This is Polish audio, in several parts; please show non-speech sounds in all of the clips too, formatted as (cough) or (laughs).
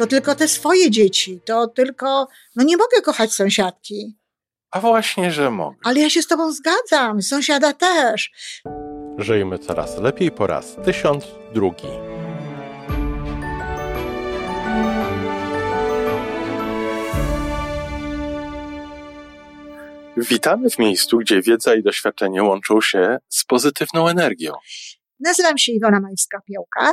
to tylko te swoje dzieci, to tylko, no nie mogę kochać sąsiadki. A właśnie, że mogę. Ale ja się z tobą zgadzam, sąsiada też. Żyjmy coraz lepiej po raz tysiąc drugi. Witamy w miejscu, gdzie wiedza i doświadczenie łączą się z pozytywną energią. Nazywam się Iwona Majska-Piołka.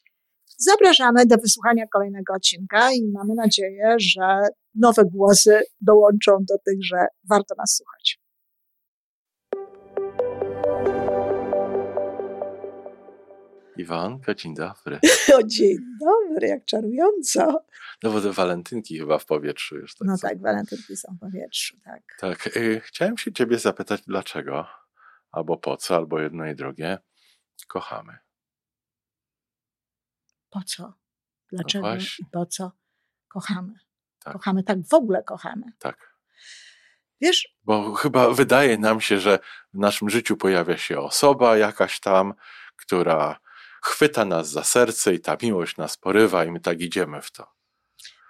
Zapraszamy do wysłuchania kolejnego odcinka i mamy nadzieję, że nowe głosy dołączą do tych, że warto nas słuchać. Iwanka, dzień dobry. (laughs) O, dzień dobry, jak czarująco. No bo te walentynki chyba w powietrzu już. Tak no są. tak, walentynki są w powietrzu, tak. Tak, y, chciałem się ciebie zapytać, dlaczego, albo po co, albo jedno i drugie kochamy. Po co? Dlaczego no i po co kochamy? Tak. Kochamy, tak w ogóle kochamy. Tak. Wiesz? Bo chyba wydaje nam się, że w naszym życiu pojawia się osoba jakaś tam, która chwyta nas za serce i ta miłość nas porywa i my tak idziemy w to.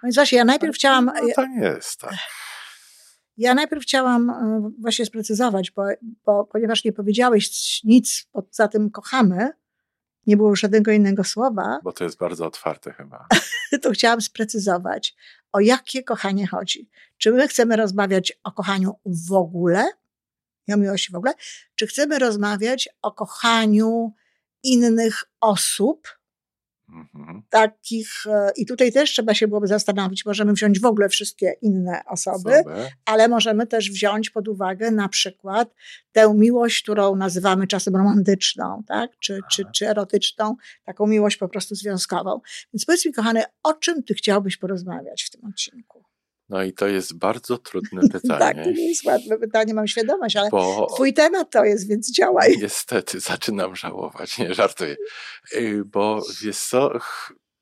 No i właśnie, ja najpierw chciałam... No to nie jest tak. Ja najpierw chciałam e, właśnie sprecyzować, bo, bo ponieważ nie powiedziałeś nic poza tym kochamy, nie było żadnego innego słowa. Bo to jest bardzo otwarte chyba. (laughs) To chciałam sprecyzować, o jakie kochanie chodzi. Czy my chcemy rozmawiać o kochaniu w ogóle, i o miłości w ogóle, czy chcemy rozmawiać o kochaniu innych osób, mhm. takich, e, i tutaj też trzeba się byłoby zastanowić, możemy wziąć w ogóle wszystkie inne osoby, ale możemy też wziąć pod uwagę na przykład tę miłość, którą nazywamy czasem romantyczną, tak? czy, czy, czy erotyczną, taką miłość po prostu związkową. Więc powiedz mi, kochany, o czym ty chciałbyś porozmawiać w tym odcinku? No i to jest bardzo trudne (laughs) pytanie. tak, to nie jest łatwe pytanie, mam świadomość, ale Bo... twój temat to jest, więc działaj. Niestety, (laughs) zaczynam żałować, nie żartuję. Y, bo wiesz co,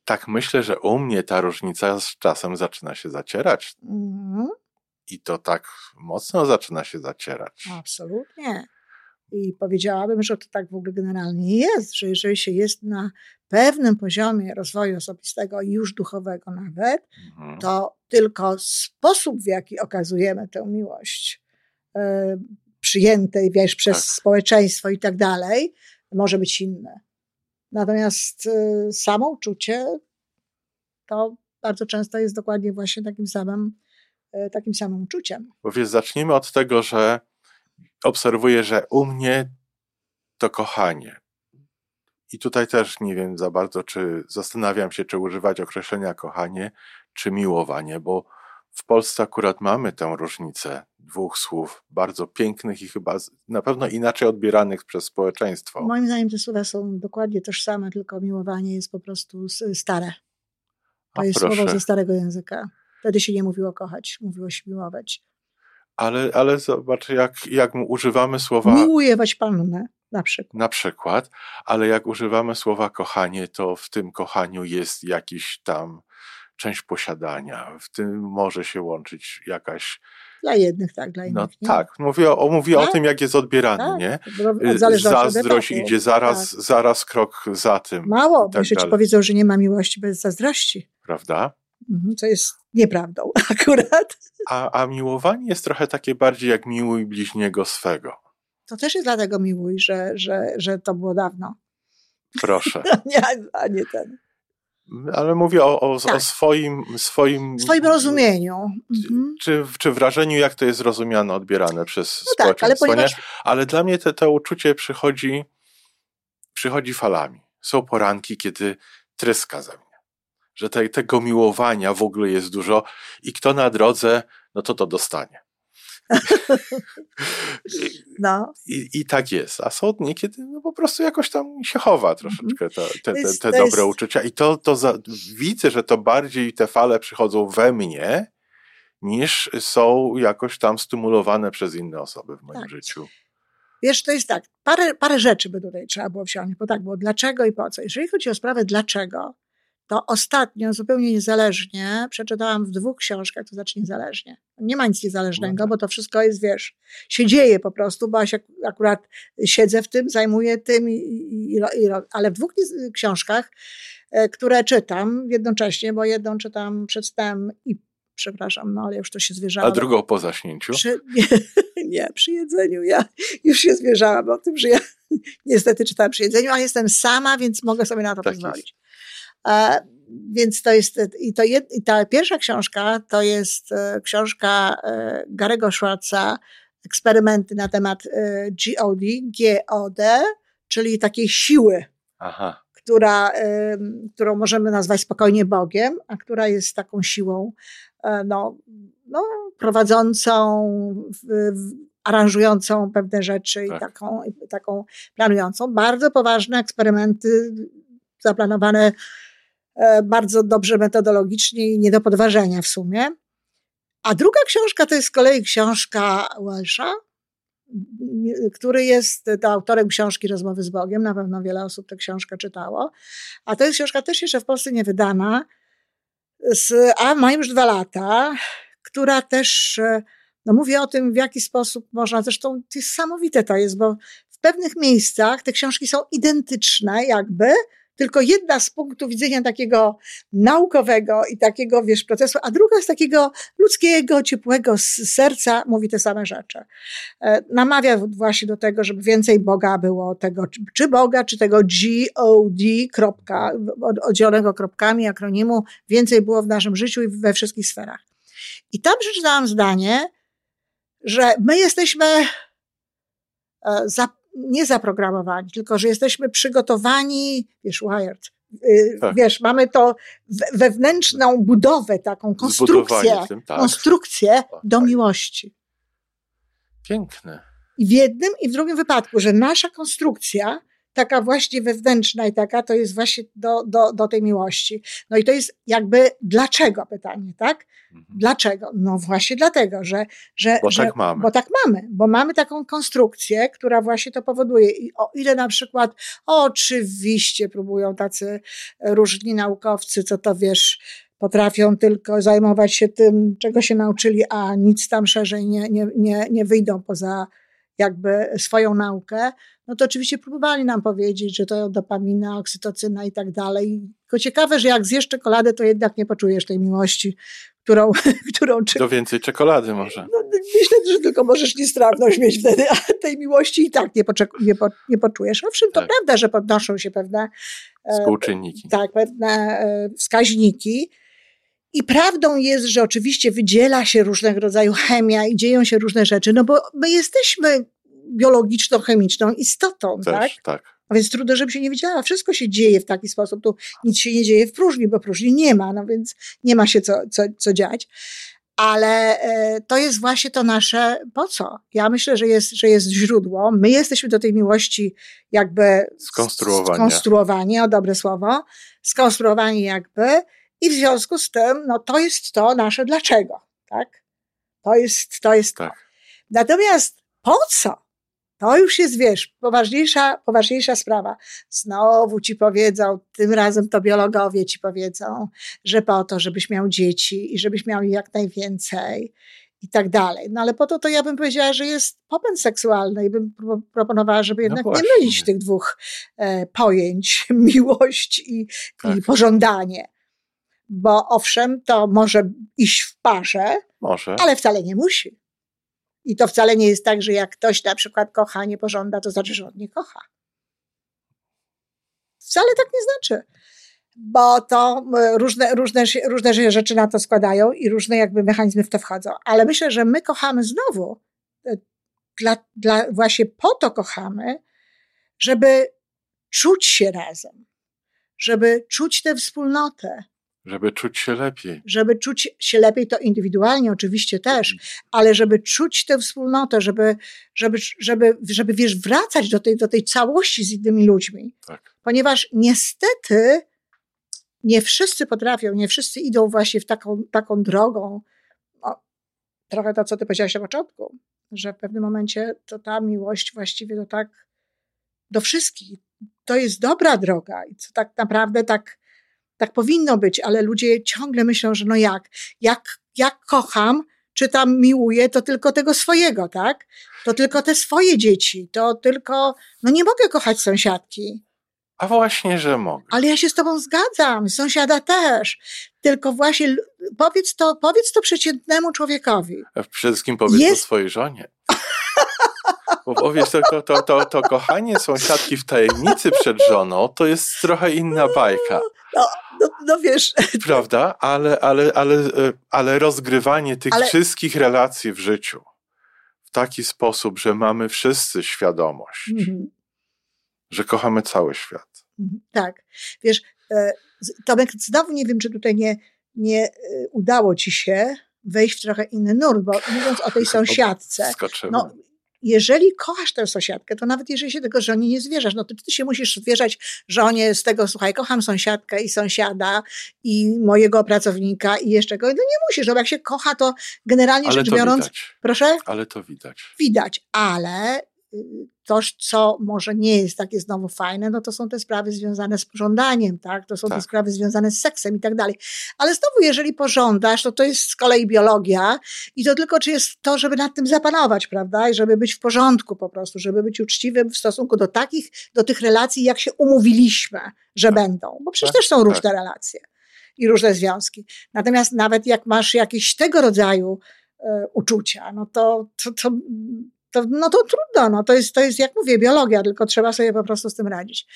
tak myślę, że u mnie ta różnica z czasem zaczyna się zacierać. Mm. I to tak mocno zaczyna się zacierać. Absolutnie. I powiedziałabym, że to tak w ogóle generalnie jest, że jeżeli się jest na pewnym poziomie rozwoju osobistego i już duchowego nawet, mhm. to tylko sposób, w jaki okazujemy tę miłość y, przyjętej, wiesz, przez tak. społeczeństwo i tak dalej, może być inny. Natomiast y, samo uczucie to bardzo często jest dokładnie właśnie takim samym, y, takim samym uczuciem. Bo wiesz, zacznijmy od tego, że obserwuję, że u mnie to kochanie. I tutaj też nie wiem za bardzo, czy zastanawiam się, czy używać określenia kochanie, czy miłowanie, bo w Polsce akurat mamy tę różnicę dwóch słów, bardzo pięknych i chyba na pewno inaczej odbieranych przez społeczeństwo. Moim zdaniem te słowa są dokładnie tożsame, tylko miłowanie jest po prostu stare. To A jest proszę. słowo ze starego języka. Wtedy się nie mówiło kochać, mówiło się miłować. Ale, ale zobacz, jak, jak używamy słowa. Miłujewać pannę, na przykład. Na przykład, ale jak używamy słowa kochanie, to w tym kochaniu jest jakiś tam część posiadania. W tym może się łączyć jakaś. Dla jednych, tak, dla no innych. No nie. tak, mówię, o, mówię tak? o tym, jak jest odbierany, tak? nie? Y, zazdrość idzie zaraz, tak. zaraz krok za tym. Mało, tak bo jeszcze ci powiedzą, że nie ma miłości bez zazdrości. Prawda? Mhm, co jest nieprawdą (laughs) akurat. A, a miłowanie jest trochę takie bardziej jak miłuj bliźniego swego. To też jest dlatego miłuj, że, że, że to było dawno. Proszę. (laughs) nie, a nie ten. Ale mówię o, o, tak. o swoim, swoim. Swoim rozumieniu. Mhm. Czy, czy wrażeniu, jak to jest rozumiane, odbierane przez no społeczeństwo. Tak, ale, ponieważ... ale dla mnie to, to uczucie przychodzi, przychodzi falami. Są poranki, kiedy tryska ze mnie że te, tego miłowania w ogóle jest dużo i kto na drodze, no to to dostanie. No. I, I, tak jest. A są dni, kiedy no po prostu jakoś tam się chowa troszeczkę te, te, te, te dobre uczucia. I to, to za, widzę, że to bardziej te fale przychodzą we mnie niż są jakoś tam stymulowane przez inne osoby w moim Tak. życiu. Wiesz, to jest tak, parę, parę rzeczy by tutaj trzeba było wziąć, bo tak było, dlaczego i po co. Jeżeli chodzi o sprawę dlaczego, to ostatnio zupełnie niezależnie przeczytałam w dwóch książkach, to znaczy niezależnie. Nie ma nic niezależnego, No bo to wszystko jest, wiesz, się dzieje po prostu, bo ja się ak- akurat siedzę w tym, zajmuję tym, i, i, i, ale w dwóch książkach, e, które czytam jednocześnie, bo jedną czytam przed snem i przepraszam, no ale już to się zwierzałam. A drugą po zaśnięciu? Przy, nie, (laughs) nie, przy jedzeniu. Ja już się zwierzałam o tym, że ja (laughs) niestety czytałam przy jedzeniu, ale jestem sama, więc mogę sobie na to Tak pozwolić. E, więc to jest, i, to jed, i ta pierwsza książka to jest e, książka e, Garego Schwarza, eksperymenty na temat e, GOD, GOD, czyli takiej siły, Aha, która, którą możemy nazwać spokojnie Bogiem, a która jest taką siłą no, no, prowadzącą, w, w, aranżującą pewne rzeczy Tak. i taką, i taką planującą. Bardzo poważne eksperymenty zaplanowane bardzo dobrze metodologicznie i nie do podważenia w sumie. A druga książka to jest z kolei książka Welsha, który jest to autorem książki Rozmowy z Bogiem. Na pewno wiele osób tę książkę czytało. A to jest książka też jeszcze w Polsce nie wydana, a ma już dwa lata, która też e, no mówi o tym, w jaki sposób można, zresztą niesamowite to jest, bo w pewnych miejscach te książki są identyczne jakby, tylko jedna z punktu widzenia takiego naukowego i takiego, wiesz, procesu, a druga z takiego ludzkiego, ciepłego serca mówi te same rzeczy. E, Namawia właśnie do tego, żeby więcej Boga było tego, czy- Boga, czy tego G-O-D, kropka, od- oddzielonego kropkami, akronimu, więcej było w naszym życiu i we wszystkich sferach. I tam przeczytałam zdanie, że my jesteśmy e, za, nie zaprogramowani, tylko że jesteśmy przygotowani, wiesz, wired, y, Tak. wiesz, mamy to we- wewnętrzną budowę, taką konstrukcję, tym, tak. konstrukcję do tak. miłości. Piękne. I w jednym i w drugim wypadku, że nasza konstrukcja, taka właśnie wewnętrzna i taka, to jest właśnie do, do, do tej miłości. No i to jest jakby dlaczego pytanie, tak? Mhm. Dlaczego? No właśnie dlatego, że. że Bo że, tak mamy. Bo tak mamy, bo mamy taką konstrukcję, która właśnie to powoduje. I o ile na przykład, oczywiście próbują tacy różni naukowcy, co to wiesz, potrafią tylko zajmować się tym, czego się nauczyli, a nic tam szerzej nie, nie, nie, nie wyjdą poza jakby swoją naukę, no to oczywiście próbowali nam powiedzieć, że to dopamina, oksytocyna i tak dalej. Tylko ciekawe, że jak zjesz czekoladę, to jednak nie poczujesz tej miłości, którą, (laughs) którą czy... Do więcej czekolady może. No, myślę, że tylko możesz niestrawność mieć wtedy, a tej miłości i tak nie, poczek- nie, po, nie poczujesz. Owszem, to Tak. prawda, że podnoszą się pewne e, Współczynniki. tak, pewne e, wskaźniki. I prawdą jest, że oczywiście wydziela się różnego rodzaju chemia i dzieją się różne rzeczy, no bo my jesteśmy biologiczno-chemiczną istotą, tak? Też, tak. A więc trudno, żeby się nie wiedziała. Wszystko się dzieje w taki sposób. Tu nic się nie dzieje w próżni, bo próżni nie ma, no więc nie ma się co, co, co dziać. Ale e, to jest właśnie to nasze po co? Ja myślę, że jest, że jest źródło. My jesteśmy do tej miłości jakby Skonstruowani. skonstruowani, o dobre słowo, skonstruowani jakby i w związku z tym, no to jest to nasze dlaczego, tak? To jest, to jest to. Tak. Natomiast po co? To już jest, wiesz, poważniejsza, poważniejsza sprawa. Znowu ci powiedzą, tym razem to biologowie ci powiedzą, że po to, żebyś miał dzieci i żebyś miał ich jak najwięcej i tak dalej. No ale po to to ja bym powiedziała, że jest popęd seksualny i bym pro- proponowała, żeby jednak nie właśnie. mylić tych dwóch e, pojęć, (laughs) miłość i, i Tak. pożądanie. Bo owszem, to może iść w parze, Może. ale wcale nie musi. I to wcale nie jest tak, że jak ktoś na przykład kocha, nie pożąda, to znaczy, że on nie kocha. Wcale tak nie znaczy. Bo to różne, różne, różne rzeczy na to składają i różne jakby mechanizmy w to wchodzą. Ale myślę, że my kochamy znowu, e, dla, dla, właśnie po to kochamy, żeby czuć się razem, żeby czuć tę wspólnotę, Żeby czuć się lepiej. żeby czuć się lepiej, to indywidualnie oczywiście też, ale żeby czuć tę wspólnotę, żeby, żeby, żeby, żeby wiesz, wracać do tej, do tej całości z innymi ludźmi. Tak. Ponieważ niestety nie wszyscy potrafią, nie wszyscy idą właśnie w taką, taką drogą. O, trochę to, co ty powiedziałaś na początku, że w pewnym momencie to ta miłość właściwie to tak do wszystkich. To jest dobra droga i co tak naprawdę tak, tak powinno być, ale ludzie ciągle myślą, że no jak, jak, jak kocham, czy tam miłuję, to tylko tego swojego, tak? To tylko te swoje dzieci, to tylko, no nie mogę kochać sąsiadki. A właśnie, że mogę. Ale ja się z tobą zgadzam, sąsiada też. Tylko właśnie powiedz to, powiedz to przeciętnemu człowiekowi. Przede wszystkim powiedz Jest... to swojej żonie. (laughs) Bo powiesz, to, to, to, to, kochanie sąsiadki w tajemnicy przed żoną to jest trochę inna bajka. No, no, no wiesz. Prawda? Ale, ale, ale, ale rozgrywanie tych ale... wszystkich relacji w życiu w taki sposób, że mamy wszyscy świadomość, mhm. że kochamy cały świat. Mhm, tak. Wiesz, e, Tomek, znowu nie wiem, czy tutaj nie, nie e, udało ci się wejść w trochę inny nurt, bo mówiąc o tej sąsiadce, no, jeżeli kochasz tę sąsiadkę, to nawet jeżeli się tego żonie nie zwierzasz, no to ty się musisz zwierzać żonie z tego, słuchaj, kocham sąsiadkę i sąsiada i mojego pracownika i jeszcze go. No nie musisz, no bo jak się kocha, to generalnie ale rzecz biorąc... Widać. Proszę? Ale to widać. Widać, ale to, co może nie jest takie znowu fajne, no to są te sprawy związane z pożądaniem, tak? To są tak. te sprawy związane z seksem i tak dalej. Ale znowu, jeżeli pożądasz, to to jest z kolei biologia i to tylko czy jest to, żeby nad tym zapanować, prawda? I żeby być w porządku po prostu, żeby być uczciwym w stosunku do takich, do tych relacji, jak się umówiliśmy, że tak. będą. Bo przecież tak, też są różne tak. relacje i różne związki. Natomiast nawet jak masz jakieś tego rodzaju e, uczucia, no to, to, to to, no to trudno, no to jest, to jest, jak mówię, biologia, tylko trzeba sobie po prostu z tym radzić.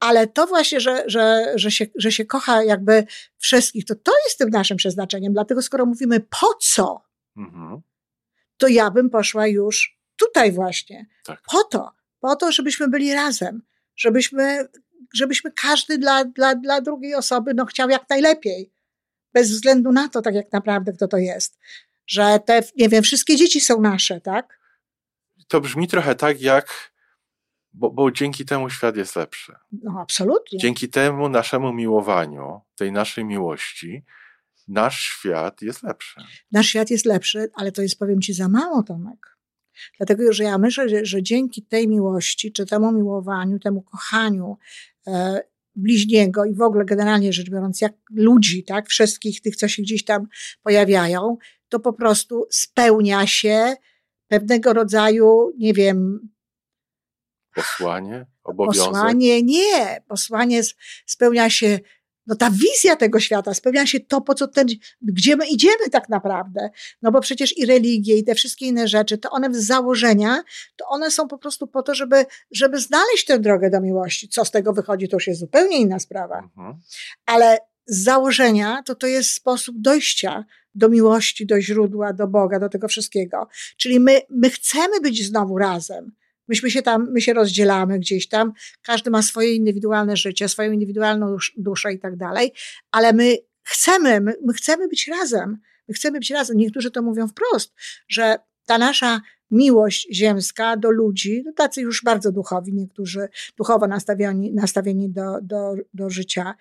Ale to właśnie, że, że, że, się, że się kocha jakby wszystkich, to to jest tym naszym przeznaczeniem. Dlatego skoro mówimy po co, mhm. to ja bym poszła już tutaj właśnie. Tak. Po to, po to, żebyśmy byli razem, żebyśmy, żebyśmy każdy dla, dla, dla drugiej osoby no, chciał jak najlepiej. Bez względu na to, tak jak naprawdę kto to jest. Że te, nie wiem, wszystkie dzieci są nasze, tak? To brzmi trochę tak jak, bo, bo dzięki temu świat jest lepszy. No, absolutnie. Dzięki temu naszemu miłowaniu, tej naszej miłości, nasz świat jest lepszy. Nasz świat jest lepszy, ale to jest, powiem ci, za mało, Tomek. Dlatego, że ja myślę, że, że dzięki tej miłości, czy temu miłowaniu, temu kochaniu e, bliźniego i w ogóle generalnie rzecz biorąc, jak ludzi, tak, wszystkich tych, co się gdzieś tam pojawiają, to po prostu spełnia się pewnego rodzaju, nie wiem. Posłanie, obowiązek. Posłanie, nie. Posłanie spełnia się, no ta wizja tego świata, spełnia się to, po co ten, gdzie my idziemy tak naprawdę. No bo przecież i religie, i te wszystkie inne rzeczy, to one z założenia, to one są po prostu po to, żeby, żeby znaleźć tę drogę do miłości. Co z tego wychodzi, to już jest zupełnie inna sprawa. Mhm. Ale z założenia to to jest sposób dojścia do miłości, do źródła, do Boga, do tego wszystkiego. Czyli my, my chcemy być znowu razem. Myśmy się tam, my się rozdzielamy gdzieś tam, każdy ma swoje indywidualne życie, swoją indywidualną duszę i tak dalej, ale my chcemy, my, my chcemy być razem. My chcemy być razem. Niektórzy to mówią wprost, że ta nasza miłość ziemska do ludzi, no tacy już bardzo duchowi, niektórzy duchowo nastawieni, nastawieni do, do, do życia,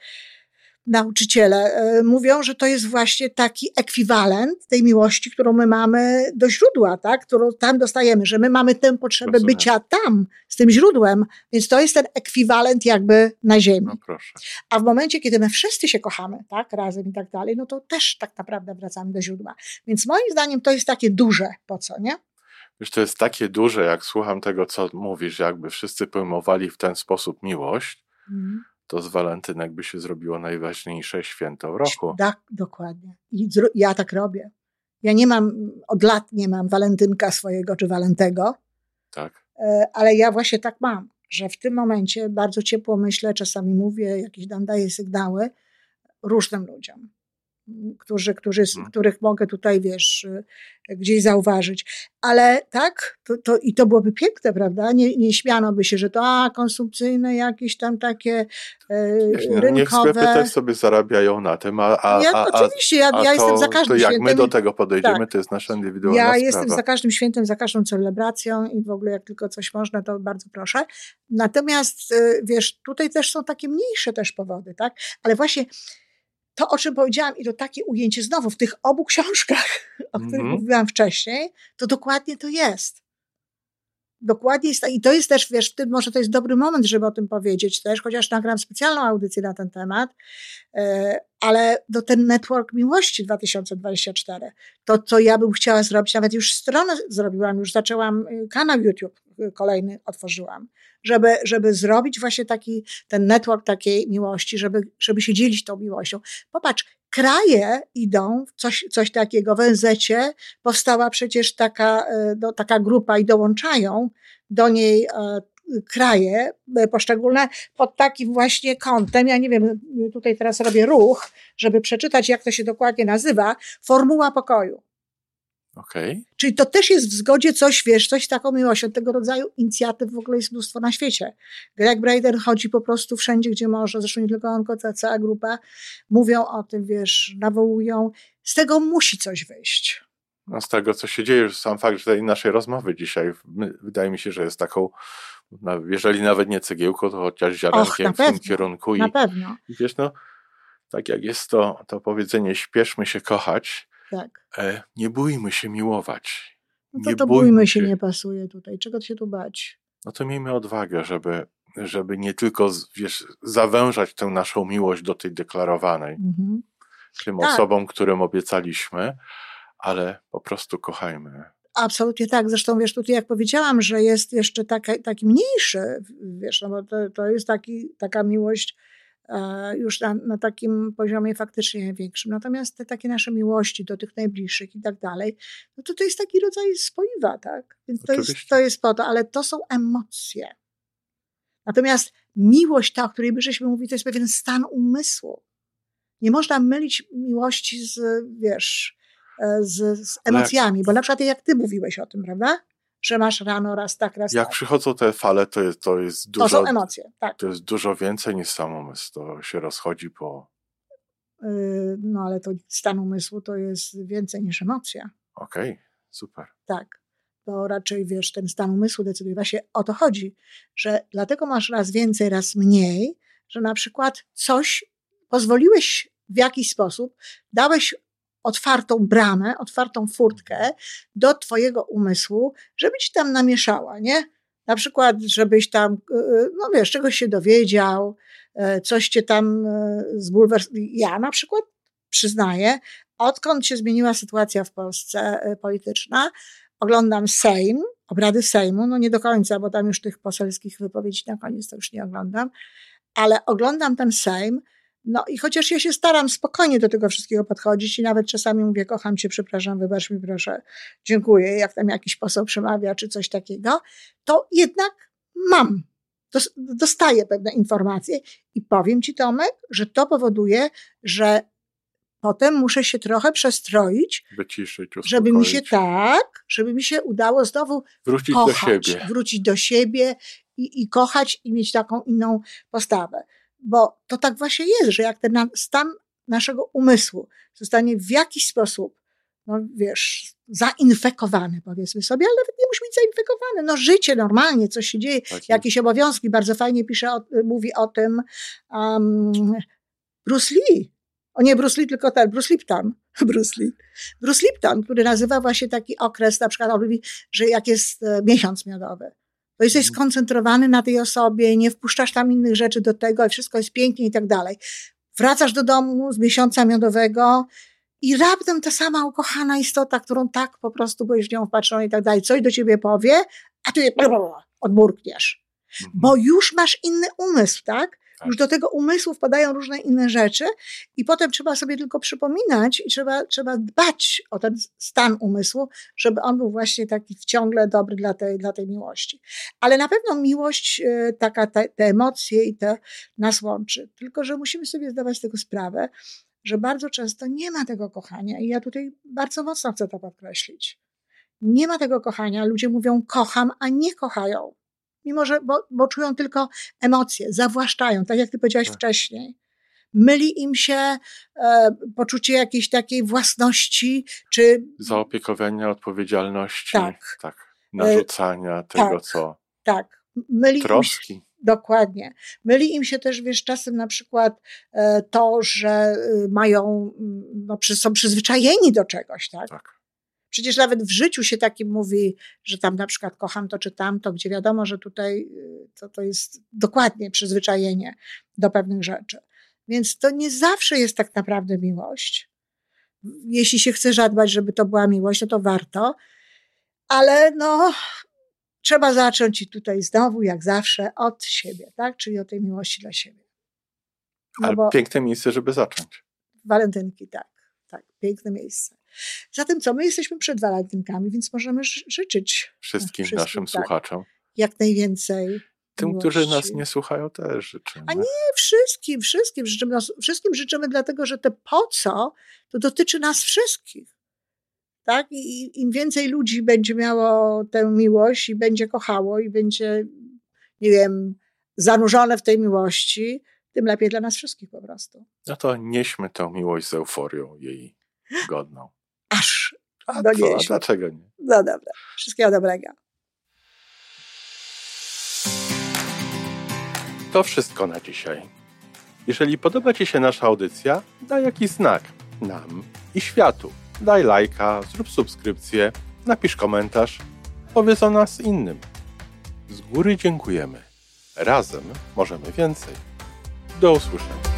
nauczyciele e, mówią, że to jest właśnie taki ekwiwalent tej miłości, którą my mamy do źródła, tak? którą tam dostajemy, że my mamy tę potrzebę Rozumiem. bycia tam, z tym źródłem, więc to jest ten ekwiwalent jakby na ziemi. No A w momencie, kiedy my wszyscy się kochamy, tak, razem i tak dalej, no to też tak naprawdę wracamy do źródła. Więc moim zdaniem to jest takie duże, po co, nie? Wiesz, to jest takie duże, jak słucham tego, co mówisz, jakby wszyscy pojmowali w ten sposób miłość, mm to z walentynek by się zrobiło najważniejsze święto w roku. Tak, dokładnie. I ja tak robię. Ja nie mam, od lat nie mam walentynka swojego czy walentego. Tak. E, ale ja właśnie tak mam, że w tym momencie bardzo ciepło myślę, czasami mówię, jakieś tam daję sygnały różnym ludziom którzy, którzy, hmm. których mogę tutaj, wiesz, gdzieś zauważyć. Ale tak, to, to, i to byłoby piękne, prawda? Nie, nie śmiano by się, że to a, konsumpcyjne jakieś tam takie e, rynkowe. Niech sklepy też sobie zarabiają na tym, a, a, ja, oczywiście, ja, ja to, jestem za każdym to jak świętem. my do tego podejdziemy, tak. to jest nasza indywidualna Ja sprawa. jestem za każdym świętem, za każdą celebracją i w ogóle jak tylko coś można, to bardzo proszę. Natomiast, e, wiesz, tutaj też są takie mniejsze też powody, tak? Ale właśnie to, o czym powiedziałam, i to takie ujęcie znowu w tych obu książkach, o których Mhm. mówiłam wcześniej, to dokładnie to jest. Dokładnie jest, i to jest też, wiesz, tym może to jest dobry moment, żeby o tym powiedzieć też, chociaż nagram specjalną audycję na ten temat, e, ale do ten Network Miłości 2024, to co ja bym chciała zrobić, nawet już stronę zrobiłam, już zaczęłam, y, kanał YouTube kolejny otworzyłam, żeby, żeby zrobić właśnie taki, ten network takiej miłości, żeby, żeby się dzielić tą miłością. Popatrz, kraje idą coś, coś takiego, w NZ powstała przecież taka, e, no, taka grupa i dołączają do niej e, kraje e, poszczególne pod takim właśnie kątem, ja nie wiem, tutaj teraz robię ruch, żeby przeczytać jak to się dokładnie nazywa, formuła pokoju. Okej. Czyli to też jest w zgodzie coś, wiesz, coś taką miłością. Tego rodzaju inicjatyw w ogóle jest mnóstwo na świecie. Greg Braden chodzi po prostu wszędzie, gdzie może, zresztą nie tylko on, ta cała grupa, mówią o tym, wiesz, nawołują. Z tego musi coś wyjść. No z tego, co się dzieje, sam fakt, że tej naszej rozmowy dzisiaj, wydaje mi się, że jest taką, jeżeli nawet nie cegiełką, to chociaż ziarenkiem na w tym kierunku. I, Na pewno, I wiesz, no, tak jak jest to, to powiedzenie, śpieszmy się kochać, tak. e, nie bójmy się miłować. No to, Nie to bójmy bójmy się się. nie pasuje tutaj. Czego się tu bać? No to miejmy odwagę, żeby, żeby nie tylko, wiesz, zawężać tę naszą miłość do tej deklarowanej, Mhm. tym Tak. osobom, którym obiecaliśmy, ale po prostu kochajmy. Absolutnie tak. Zresztą wiesz, tutaj jak powiedziałam, że jest jeszcze taka, taki mniejszy, wiesz, no bo to, to jest taki, taka miłość już na, na takim poziomie faktycznie większym. Natomiast te takie nasze miłości do tych najbliższych i tak dalej, no to to jest taki rodzaj spoiwa, tak? Więc to jest, to jest po to, ale to są emocje. Natomiast miłość ta, o której by żeśmy mówili, to jest pewien stan umysłu. Nie można mylić miłości z, wiesz, e, z, z Ale- emocjami, bo na przykład jak ty mówiłeś o tym, prawda? Że masz rano raz tak, raz Jak tak. przychodzą te fale, to jest, to jest To dużo, są emocje, tak. to jest dużo więcej niż sam umysł. To się rozchodzi po, Yy, No ale to stan umysłu to jest więcej niż emocja. okej, super. Tak. To raczej wiesz, ten stan umysłu decyduje. Właśnie o to chodzi, że dlatego masz raz więcej, raz mniej, że na przykład coś pozwoliłeś w jakiś sposób, dałeś otwartą bramę, otwartą furtkę do twojego umysłu, żeby ci tam namieszała, nie? Na przykład, żebyś tam, yy, no wiesz, czegoś się dowiedział, yy, coś cię tam zbulwersowało. Ja na przykład przyznaję, odkąd się zmieniła sytuacja w Polsce polityczna, oglądam Sejm, obrady Sejmu, no nie do końca, bo tam już tych poselskich wypowiedzi na koniec to już nie oglądam, ale oglądam ten Sejm, no i chociaż ja się staram spokojnie do tego wszystkiego podchodzić i nawet czasami mówię, kocham cię, przepraszam, wybacz mi proszę, dziękuję, jak tam jakiś poseł przemawia czy coś takiego, to jednak mam, dos- dostaję pewne informacje i powiem ci Tomek, że to powoduje, że potem muszę się trochę przestroić, Wyciszyć, żeby mi się tak, żeby mi się udało znowu Wrócić kochać, do siebie. wrócić do siebie i, i kochać i mieć taką inną postawę. Bo to tak właśnie jest, że jak ten stan naszego umysłu zostanie w jakiś sposób, no wiesz, zainfekowany, powiedzmy sobie, ale nawet nie musi być zainfekowany. No życie normalnie, coś się dzieje, Tak jakieś obowiązki. Bardzo fajnie pisze, o, mówi o tym um, Bruce Lee. O nie Bruce Lee, tylko ten, Bruce Lipton. (laughs) Bruce Lee. Bruce Lipton, który nazywa właśnie taki okres, na przykład on mówi, że jak jest e, miesiąc miodowy, to jesteś Mhm. skoncentrowany na tej osobie, nie wpuszczasz tam innych rzeczy do tego i wszystko jest pięknie i tak dalej. Wracasz do domu z miesiąca miodowego i raptem ta sama ukochana istota, którą tak po prostu byłeś w nią wpatrzony i tak dalej, coś do ciebie powie, a ty je odburkniesz Mhm. bo już masz inny umysł, tak? Tak. Już do tego umysłu wpadają różne inne rzeczy i potem trzeba sobie tylko przypominać i trzeba, trzeba dbać o ten stan umysłu, żeby on był właśnie taki ciągle dobry dla tej, dla tej miłości. Ale na pewno miłość, e, taka, te, te emocje i te nas łączy. Tylko, że musimy sobie zdawać z tego sprawę, że bardzo często nie ma tego kochania i ja tutaj bardzo mocno chcę to podkreślić. Nie ma tego kochania. Ludzie mówią kocham, a nie kochają mimo że, bo, bo czują tylko emocje, zawłaszczają, tak jak ty powiedziałaś Tak. wcześniej. Myli im się e, poczucie jakiejś takiej własności, czy Zaopiekowania, odpowiedzialności, Tak. tak. narzucania tego, tak. co tak, myli im się, troski. Dokładnie. Myli im się też, wiesz, czasem na przykład e, to, że y, mają, mm, no, są przyzwyczajeni do czegoś, tak? Tak. Przecież nawet w życiu się takim mówi, że tam na przykład kocham to czy tamto, gdzie wiadomo, że tutaj y, to, to jest dokładnie przyzwyczajenie do pewnych rzeczy. Więc to nie zawsze jest tak naprawdę miłość. Jeśli się chce zadbać, żeby to była miłość, no to warto. Ale no, trzeba zacząć i tutaj znowu, jak zawsze, od siebie, tak? Czyli od tej miłości dla siebie. No Ale piękne miejsce, żeby zacząć. walentynki, tak, tak, piękne miejsce. Zatem co, my jesteśmy przed walentynkami, więc możemy ży- życzyć Wszystkim, Wszystkim, naszym tak. słuchaczom. jak najwięcej Tym, miłości. którzy nas nie słuchają, też życzymy. A nie, wszystkim, wszystkim życzymy, wszystkim życzymy dlatego, że te po co, to dotyczy nas wszystkich. Tak? I i im więcej ludzi będzie miało tę miłość i będzie kochało i będzie, nie wiem, zanurzone w tej miłości, tym lepiej dla nas wszystkich po prostu. No to nieśmy tę miłość z euforią jej godną. Aż. A No co, a dlaczego nie? No dobra. Wszystkiego dobrego. To wszystko na dzisiaj. Jeżeli podoba Ci się nasza audycja, daj jakiś znak nam i światu. Daj lajka, zrób subskrypcję, napisz komentarz, powiedz o nas innym. Z góry dziękujemy. Razem możemy więcej. Do usłyszenia.